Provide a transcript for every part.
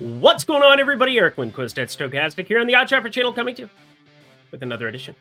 What's going on, everybody? Eric Lindquist at Stokastic here on the OddsShopper channel coming to you with another edition.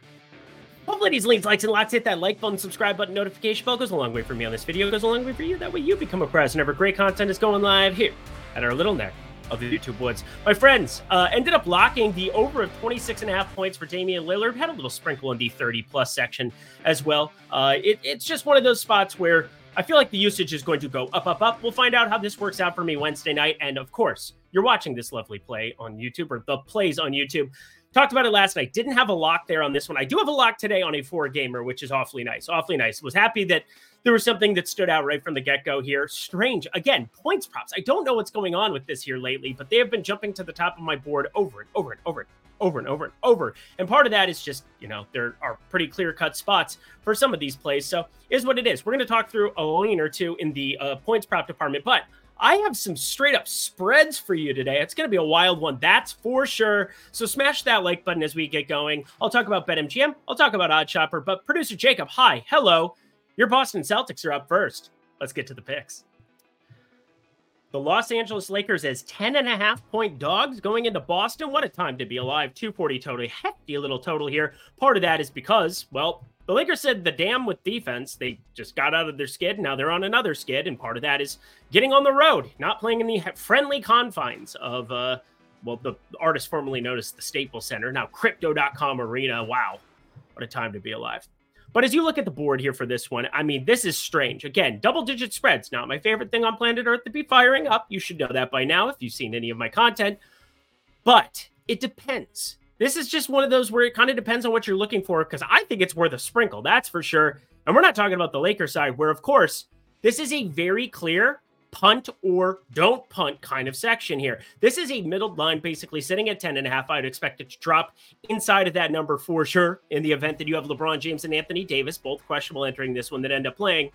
Hopefully these Leans, Likes, and Locks. Hit that like button, subscribe button, notification bell goes a long way for me on this video, goes a long way for you. That way you become apprised whenever great content is going live here at our little neck of the YouTube woods. My friends uh, ended up locking the over of 26 and a half points for Damian Lillard. Had a little sprinkle in the 30 plus section as well. Uh, it, it's just one of those spots where I feel like the usage is going to go up, up, up. We'll find out how this works out for me Wednesday night. And of course, you're watching this lovely play on YouTube or the plays on YouTube. Talked about it last night. Didn't have a lock there on this one. I do have a lock today on a four gamer, which is awfully nice. Awfully nice. Was happy that there was something that stood out right from the get go here. Strange. Again, points props. I don't know what's going on with this here lately, but they have been jumping to the top of my board over and over and over and over and over and over. And part of that is just, you know, there are pretty clear cut spots for some of these plays. So is what it is. We're going to talk through a lean or two in the uh, points prop department, but I have some straight up spreads for you today. It's going to be a wild one, that's for sure. So smash that like button as we get going. I'll talk about BetMGM, I'll talk about OddsShopper, but producer Jacob, hi, hello. Your Boston Celtics are up first. Let's get to the picks. The Los Angeles Lakers as 10 and a half point dogs going into Boston. What a time to be alive. 240 total. Hefty little total here. Part of that is because, well, the Lakers said the damn with defense. They just got out of their skid. Now they're on another skid. And part of that is getting on the road, not playing in the friendly confines of, uh, well, the artist formerly known as the Staples Center, now Crypto.com Arena. Wow. What a time to be alive. But as you look at the board here for this one, I mean, this is strange. Again, double digit spreads, not my favorite thing on planet Earth to be firing up. You should know that by now if you've seen any of my content. But it depends. This is just one of those where it kind of depends on what you're looking for because I think it's worth a sprinkle, that's for sure. And we're not talking about the Lakers side, where, of course, this is a very clear punt or don't punt kind of section here. This is a middle line basically sitting at 10 and a half. I'd expect it to drop inside of that number for sure in the event that you have LeBron James and Anthony Davis, both questionable entering this one that end up playing.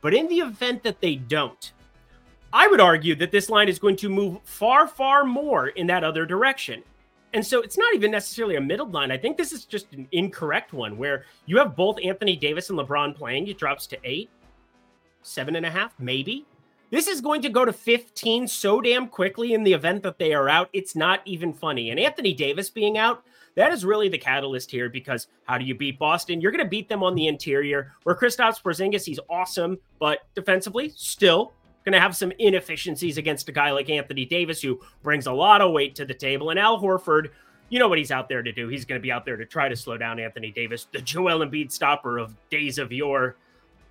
But in the event that they don't, I would argue that this line is going to move far, far more in that other direction. And so it's not even necessarily a middle line. I think this is just an incorrect one where you have both Anthony Davis and LeBron playing. It drops to eight, seven and a half, maybe. This is going to go to 15 so damn quickly in the event that they are out. It's not even funny. And Anthony Davis being out, that is really the catalyst here because how do you beat Boston? You're going to beat them on the interior where Kristaps Porzingis, he's awesome, but defensively, still going to have some inefficiencies against a guy like Anthony Davis who brings a lot of weight to the table. And Al Horford, you know what he's out there to do. He's going to be out there to try to slow down Anthony Davis, the Joel Embiid stopper of days of yore.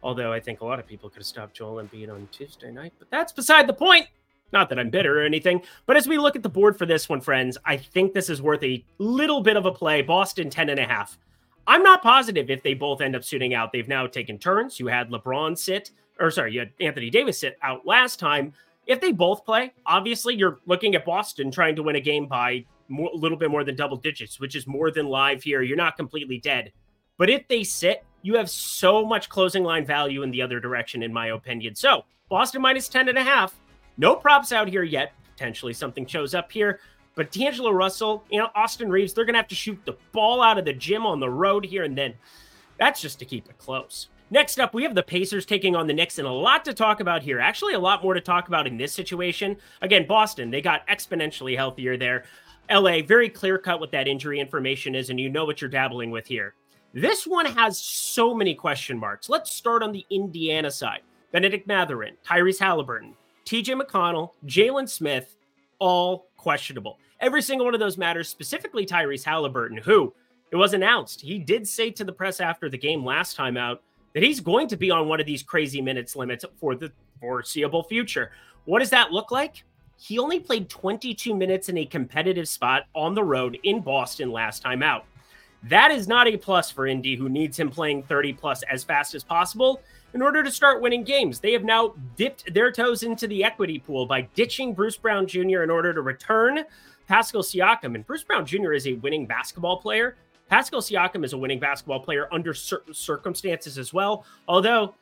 Although I think a lot of people could have stopped Joel Embiid on Tuesday night, but that's beside the point. Not that I'm bitter or anything, but as we look at the board for this one, friends, I think this is worth a little bit of a play. Boston 10 and a half. I'm not positive if they both end up suiting out. They've now taken turns. You had LeBron sit, or sorry, you had Anthony Davis sit out last time. If they both play, obviously you're looking at Boston trying to win a game by a little bit more than double digits, which is more than live here. You're not completely dead. But if they sit, you have so much closing line value in the other direction, in my opinion. So Boston minus 10 and a half. No props out here yet. Potentially something shows up here. But D'Angelo Russell, you know, Austin Reaves, they're going to have to shoot the ball out of the gym on the road here. And then that's just to keep it close. Next up, we have the Pacers taking on the Knicks, and a lot to talk about here. Actually, a lot more to talk about in this situation. Again, Boston, they got exponentially healthier there. LA, very clear cut what that injury information is, and you know what you're dabbling with here. This one has so many question marks. Let's start on the Indiana side. Bennedict Mathurin, Tyrese Halliburton, TJ McConnell, Jalen Smith, all questionable. Every single one of those matters, specifically Tyrese Halliburton, who it was announced. He did say to the press after the game last time out that he's going to be on one of these crazy minutes limits for the foreseeable future. What does that look like? He only played 22 minutes in a competitive spot on the road in Boston last time out. That is not a plus for Indy, who needs him playing 30 plus as fast as possible in order to start winning games. They have now dipped their toes into the equity pool by ditching Bruce Brown Jr. in order to return Pascal Siakam. And Bruce Brown Jr. is a winning basketball player. Pascal Siakam is a winning basketball player under certain circumstances as well. Although,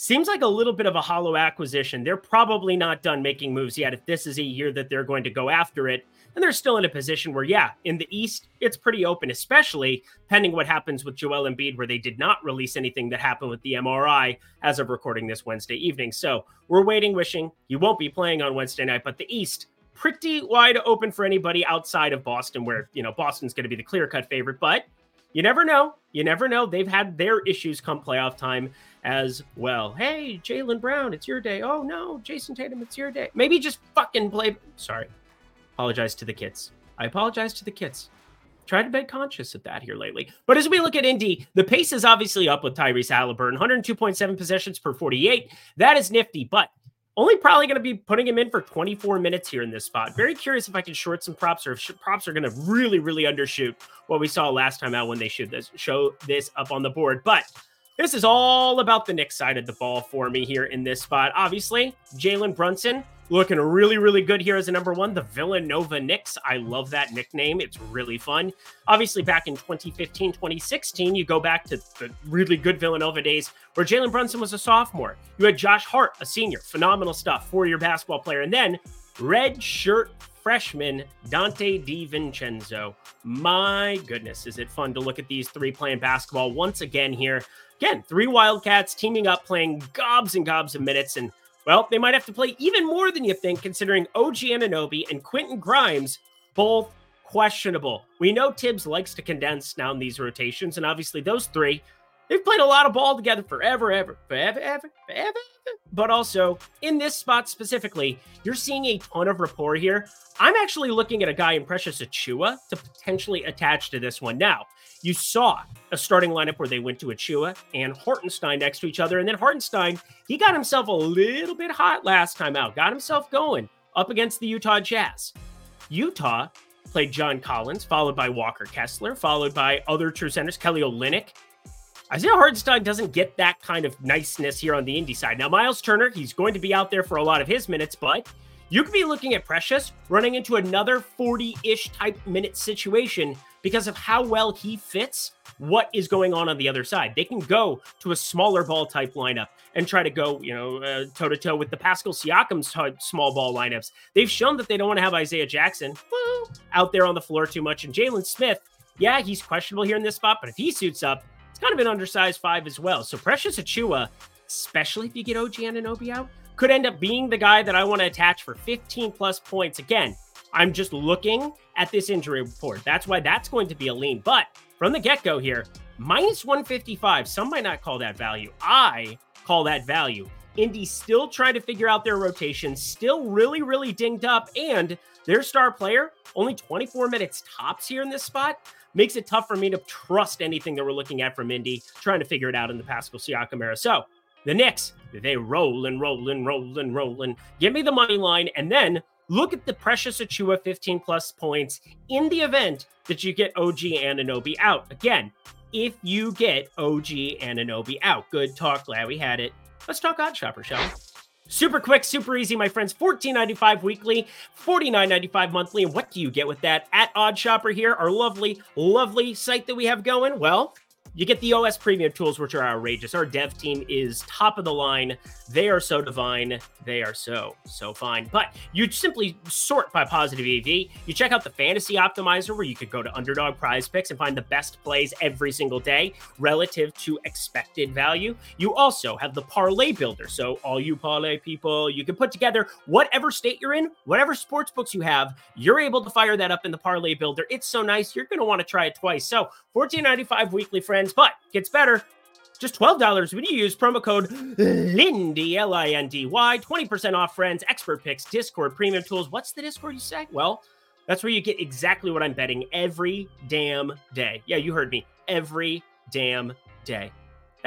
seems like a little bit of a hollow acquisition. They're probably not done making moves yet if this is a year that they're going to go after it. And they're still in a position where, yeah, in the East, it's pretty open, especially pending what happens with Joel Embiid, where they did not release anything that happened with the MRI as of recording this Wednesday evening. So we're waiting, wishing he won't be playing on Wednesday night, but the East, pretty wide open for anybody outside of Boston, where, you know, Boston's going to be the clear cut favorite. But you never know. You never know. They've had their issues come playoff time as well. Hey, Jaylen Brown, it's your day. Oh, no, Jayson Tatum, it's your day. Maybe just fucking play. Sorry. Apologize to the kids. I apologize to the kids. Try to be conscious of that here lately. But as we look at Indy, the pace is obviously up with Tyrese Halliburton, 102.7 possessions per 48. That is nifty, but only probably going to be putting him in for 24 minutes here in this spot. Very curious if I can short some props or if props are going to really, really undershoot what we saw last time out when they should this show this up on the board. But this is all about the Knicks side of the ball for me here in this spot. Obviously, Jalen Brunson looking really, really good here as a number one. The Villanova Knicks. I love that nickname. It's really fun. Obviously, back in 2015, 2016, you go back to the really good Villanova days where Jalen Brunson was a sophomore. You had Josh Hart, a senior. Phenomenal stuff. Four year basketball player. And then red shirt freshman Donte DiVincenzo. My goodness, is it fun to look at these three playing basketball once again here. Again, three Wildcats teaming up, playing gobs and gobs of minutes. And, well, they might have to play even more than you think, considering OG Anunoby and Quentin Grimes both questionable. We know Thibs likes to condense down these rotations, and obviously those three, they've played a lot of ball together forever, ever, forever, ever, forever. But also in this spot specifically, you're seeing a ton of rapport here. I'm actually looking at a guy in Precious Achiuwa to potentially attach to this one. Now, you saw a starting lineup where they went to Achiuwa and Hartenstein next to each other. And then Hartenstein, he got himself a little bit hot last time out, got himself going up against the Utah Jazz. Utah played John Collins, followed by Walker Kessler, followed by other true centers, Kelly Olynyk. Isaiah Hartenstein doesn't get that kind of niceness here on the Indy side. Now, Miles Turner, he's going to be out there for a lot of his minutes, but you could be looking at Precious running into another 40 ish type minute situation because of how well he fits what is going on on the other side. They can go to a smaller ball type lineup and try to go, you know, toe to toe with the Pascal Siakam's t- small ball lineups. They've shown that they don't want to have Isaiah Jackson out there on the floor too much. And Jalen Smith, yeah, he's questionable here in this spot, but if he suits up, it's kind of an undersized five as well. So Precious Achiuwa, especially if you get OG Anunoby out, could end up being the guy that I want to attach for 15 plus points. Again, I'm just looking at this injury report. That's why that's going to be a lean. But from the get go here, minus 155. Some might not call that value. I call that value. Indy still trying to figure out their rotation, still really, really dinged up, and their star player only 24 minutes tops here in this spot makes it tough for me to trust anything that we're looking at from Indy, trying to figure it out in the Pascal Siakam era. So the Knicks, they roll and roll and roll and roll and give me the money line, and then Look at the Precious Achiuwa 15 plus points in the event that you get OG Anunoby out. Again, if you get OG Anunoby out. Good talk. Glad we had it. Let's talk OddsShopper, shall we? Super quick, super easy, my friends. $14.95 weekly, $49.95 monthly. And what do you get with that? At OddsShopper here, our lovely, lovely site that we have going. Well, you get the OS premium tools, which are outrageous. Our dev team is top of the line. They are so divine. They are so, so fine. But you simply sort by positive EV. You check out the fantasy optimizer where you could go to underdog PrizePicks and find the best plays every single day relative to expected value. You also have the parlay builder. So, all you parlay people, you can put together whatever state you're in, whatever sports books you have, you're able to fire that up in the parlay builder. It's so nice. You're going to want to try it twice. So, $14.95 weekly, friends, but gets better. Just $12 when you use promo code Lindy, L I N D Y, 20% off friends, expert picks, Discord, premium tools. What's the Discord you say? Well, that's where you get exactly what I'm betting every damn day. Yeah, you heard me. Every damn day.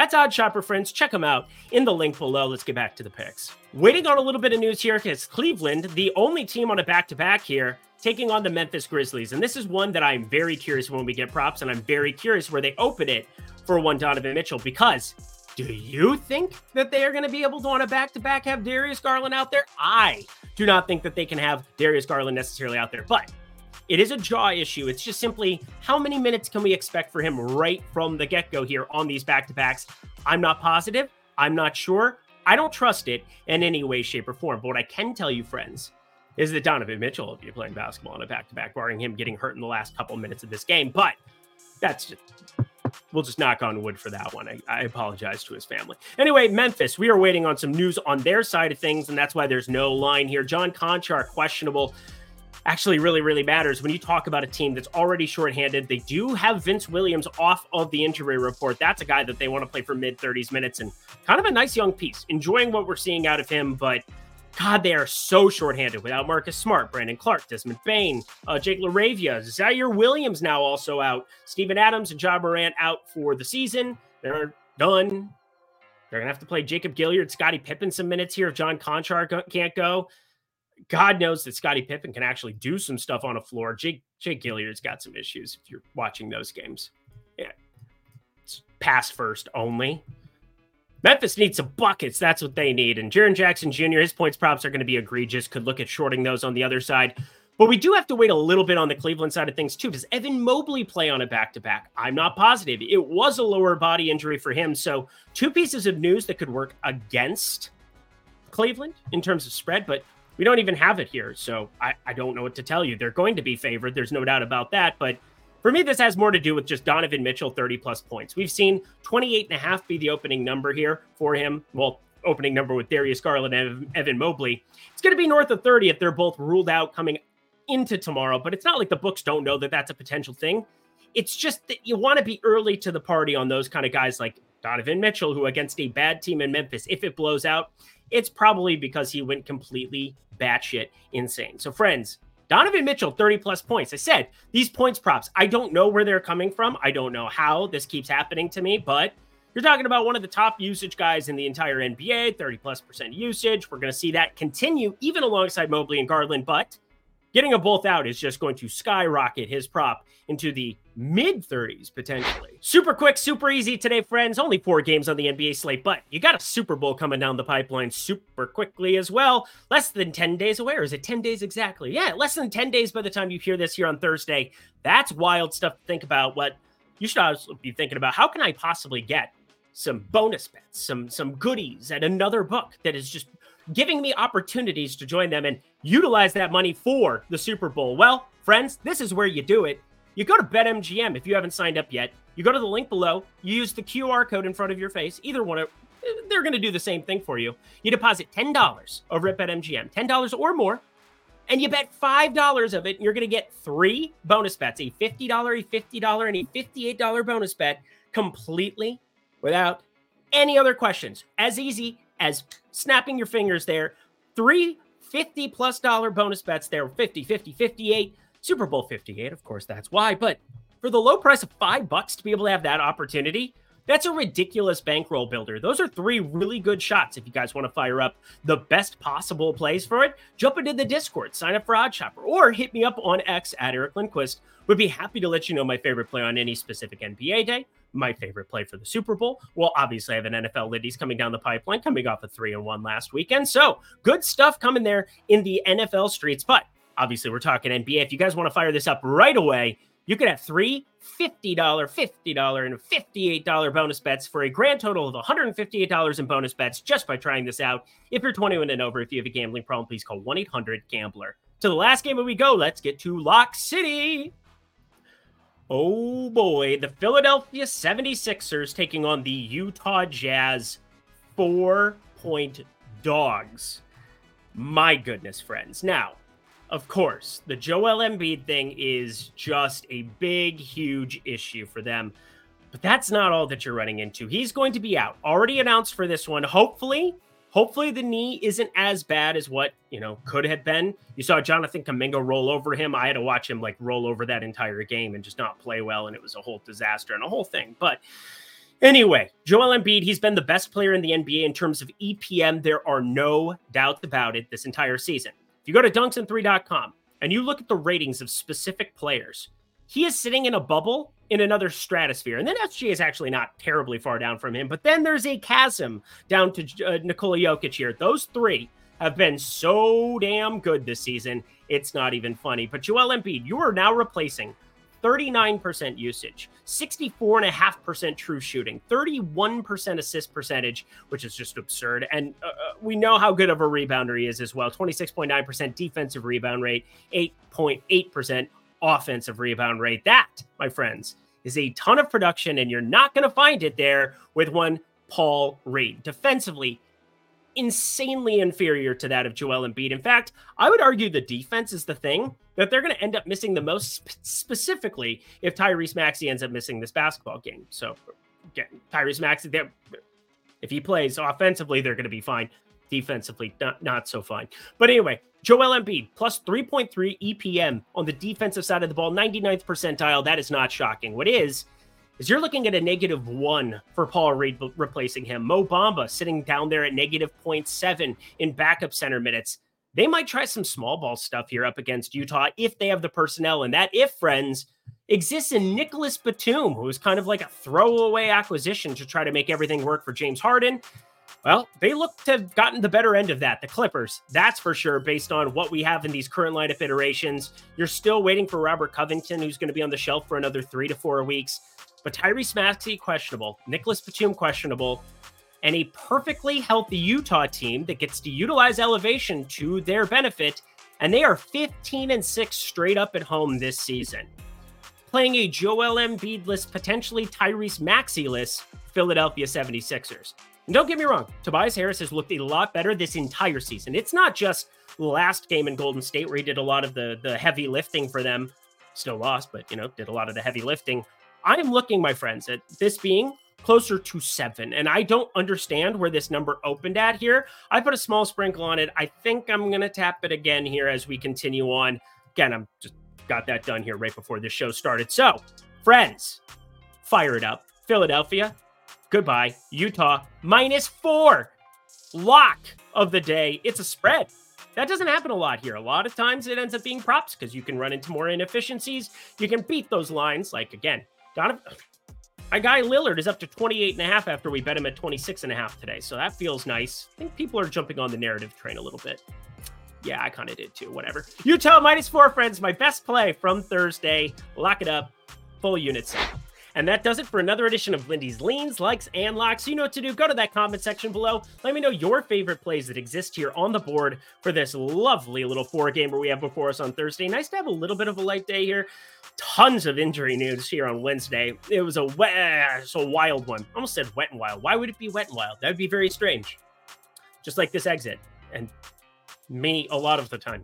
That's OddsShopper, friends. Check them out in the link below. Let's get back to the picks. Waiting on a little bit of news here because Cleveland, the only team on a back to back here, taking on the Memphis Grizzlies. And this is one that I'm very curious when we get props, and I'm very curious where they open it for one Donovan Mitchell because do you think that they are going to be able to on a back to back have Darius Garland out there? I do not think that they can have Darius Garland necessarily out there, but it is a jaw issue. It's just simply how many minutes can we expect for him right from the get go here on these back to backs? I'm not positive. I'm not sure. I don't trust it in any way, shape, or form. But what I can tell you, friends, is that Donovan Mitchell will be playing basketball on a back to back, barring him getting hurt in the last couple minutes of this game. But that's just, we'll just knock on wood for that one. I, I, apologize to his family. Anyway, Memphis, we are waiting on some news on their side of things, and that's why there's no line here. John Konchar, questionable. Actually really, really matters when you talk about a team that's already shorthanded. They do have Vince Williams off of the injury report. That's a guy that they want to play for mid 30s minutes and kind of a nice young piece. Enjoying what we're seeing out of him, but God, they are so shorthanded without Marcus Smart, Brandon Clarke, Desmond Bane, uh, Jake LaRavia, Ziaire Williams now also out, Steven Adams and Ja Morant out for the season. They're done. They're going to have to play Jacob Gilyard, Scotty Pippen some minutes here if John Konchar can't go. God knows that Scotty Pippen can actually do some stuff on a floor. Jake, Jake Gilyard's got some issues if you're watching those games. Yeah. It's pass first only. Memphis needs some buckets. That's what they need. And Jaren Jackson Jr., his points props are going to be egregious. Could look at shorting those on the other side. But we do have to wait a little bit on the Cleveland side of things, too. Does Evan Mobley play on a back to back? I'm not positive. It was a lower body injury for him. So, two pieces of news that could work against Cleveland in terms of spread, but we don't even have it here. So, I, I don't know what to tell you. They're going to be favored. There's no doubt about that. But for me, this has more to do with just Donovan Mitchell 30 plus points. We've seen 28 and a half be the opening number here for him. Well, opening number with Darius Garland and Evan Mobley. It's going to be north of 30 if they're both ruled out coming into tomorrow, but it's not like the books don't know that that's a potential thing. It's just that you want to be early to the party on those kind of guys like Donovan Mitchell, who against a bad team in Memphis, if it blows out, it's probably because he went completely batshit insane. So, friends, Donovan Mitchell, 30 plus points. I said these points props, I don't know where they're coming from. I don't know how this keeps happening to me, but you're talking about one of the top usage guys in the entire NBA, 30 plus percent usage. We're going to see that continue even alongside Mobley and Garland, but Getting them both out is just going to skyrocket his prop into the mid 30s potentially. Super quick, super easy today, friends. Only four games on the NBA slate, but you got a Super Bowl coming down the pipeline super quickly as well. Less than 10 days away, or is it 10 days exactly? Yeah, less than 10 days by the time you hear this here on Thursday. That's wild stuff to think about. What you should also be thinking about how can I possibly get some bonus bets, some some goodies at another book that is just giving me opportunities to join them and utilize that money for the Super Bowl. Well, friends, this is where you do it. You go to BetMGM if you haven't signed up yet. You go to the link below, you use the QR code in front of your face. Either one of they're going to do the same thing for you. You deposit $10 over at BetMGM, $10 or more, and you bet $5 of it, and you're going to get three bonus bets a $50, a $50, and a $58 bonus bet completely without any other questions. As easy as snapping your fingers there. Three 50 plus dollar bonus bets there 50, 50, 58, Super Bowl 58. Of course, that's why. But for the low price of five bucks to be able to have that opportunity, that's a ridiculous bankroll builder. Those are three really good shots. If you guys want to fire up the best possible plays for it, jump into the Discord, sign up for OddsShopper, or hit me up on X at Eric Lindquist. Would be happy to let you know my favorite play on any specific NBA day, my favorite play for the Super Bowl. Well, obviously, I have an NFL Lindy's coming down the pipeline, coming off a three and one last weekend. So good stuff coming there in the NFL streets. But obviously, we're talking NBA. If you guys want to fire this up right away, you could have three $50, $50, and $58 bonus bets for a grand total of $158 in bonus bets just by trying this out. If you're 21 and over, if you have a gambling problem, please call 1 800 Gambler. To the last game we go, let's get to Lock City. Oh boy, the Philadelphia 76ers taking on the Utah Jazz four point dogs. My goodness, friends. Now, of course, the Joel Embiid thing is just a big, huge issue for them. But that's not all that you're running into. He's going to be out, already announced for this one. Hopefully, hopefully the knee isn't as bad as what you know could have been. You saw Jonathan Kuminga roll over him. I had to watch him like roll over that entire game and just not play well, and it was a whole disaster and a whole thing. But Anyway, Joel Embiid, he's been the best player in the NBA in terms of EPM. There are no doubts about it this entire season. If you go to dunks3.com and you look at the ratings of specific players, he is sitting in a bubble in another stratosphere. And then SGA is actually not terribly far down from him, but then there's a chasm down to uh, Nikola Jokic here. Those three have been so damn good this season. It's not even funny. But Joel Embiid, you are now replacing 39% usage, 64.5% true shooting, 31% assist percentage, which is just absurd. And uh, uh, we know how good of a rebounder he is as well 26.9% defensive rebound rate, 8.8% offensive rebound rate. That, my friends, is a ton of production, and you're not going to find it there with one Paul Reed. Defensively, insanely inferior to that of Joel Embiid. In fact, I would argue the defense is the thing that they're going to end up missing the most, specifically if Tyrese Maxey ends up missing this basketball game. So, again, Tyrese Maxey, if he plays offensively, they're going to be fine. Defensively, not, not so fine. But anyway, Joel Embiid plus 3.3 EPM on the defensive side of the ball, 99th percentile. That is not shocking. What is, is you're looking at a negative one for Paul Reed replacing him. Mo Bamba sitting down there at negative 0.7 in backup center minutes. They might try some small ball stuff here up against Utah if they have the personnel. And that, if friends, exists in Nicolas Batum, who is kind of like a throwaway acquisition to try to make everything work for James Harden. Well, they look to have gotten the better end of that, the Clippers. That's for sure, based on what we have in these current lineup iterations. You're still waiting for Robert Covington, who's going to be on the shelf for another three to four weeks. But Tyrese Maxey, questionable. Nicolas Batum, questionable. And a perfectly healthy Utah team that gets to utilize elevation to their benefit. And they are 15 and 6 straight up at home this season. Playing a Joel Embiid-less, potentially Tyrese Maxey-less Philadelphia 76ers. And don't get me wrong, Tobias Harris has looked a lot better this entire season. It's not just last game in Golden State where he did a lot of the the heavy lifting for them. Still lost, but you know, did a lot of the heavy lifting. I am looking, my friends, at this being closer to seven. And I don't understand where this number opened at here. I put a small sprinkle on it. I think I'm going to tap it again here as we continue on. Again, I'm just got that done here right before the show started. So, friends, fire it up. Philadelphia, goodbye. Utah, minus four. Lock of the day. It's a spread. That doesn't happen a lot here. A lot of times it ends up being props because you can run into more inefficiencies. You can beat those lines. Like, again, Donovan, my guy Lillard is up to 28 and a half after we bet him at 26 and a half today. So that feels nice. I think people are jumping on the narrative train a little bit. Yeah, I kind of did too. Whatever. Utah minus four, friends. My best play from Thursday. Lock it up. Full units. And that does it for another edition of Lindy's Leans, Likes, and Locks. You know what to do. Go to that comment section below. Let me know your favorite plays that exist here on the board for this lovely little four gamer we have before us on Thursday. Nice to have a little bit of a light day here. Tons of injury news here on Wednesday. It was a wet, uh, so wild one. Almost said wet and wild. Why would it be wet and wild? That would be very strange. Just like this exit. And me a lot of the time.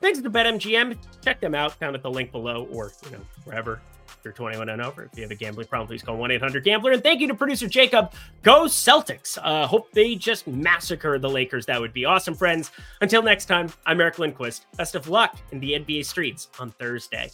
Thanks to BetMGM. Check them out down at the link below or, you know, wherever you're 21 and over. If you have a gambling problem, please call 1 800 Gambler. And thank you to producer Jacob. Go Celtics. Uh, hope they just massacre the Lakers. That would be awesome, friends. Until next time, I'm Eric Lindquist. Best of luck in the NBA streets on Thursday.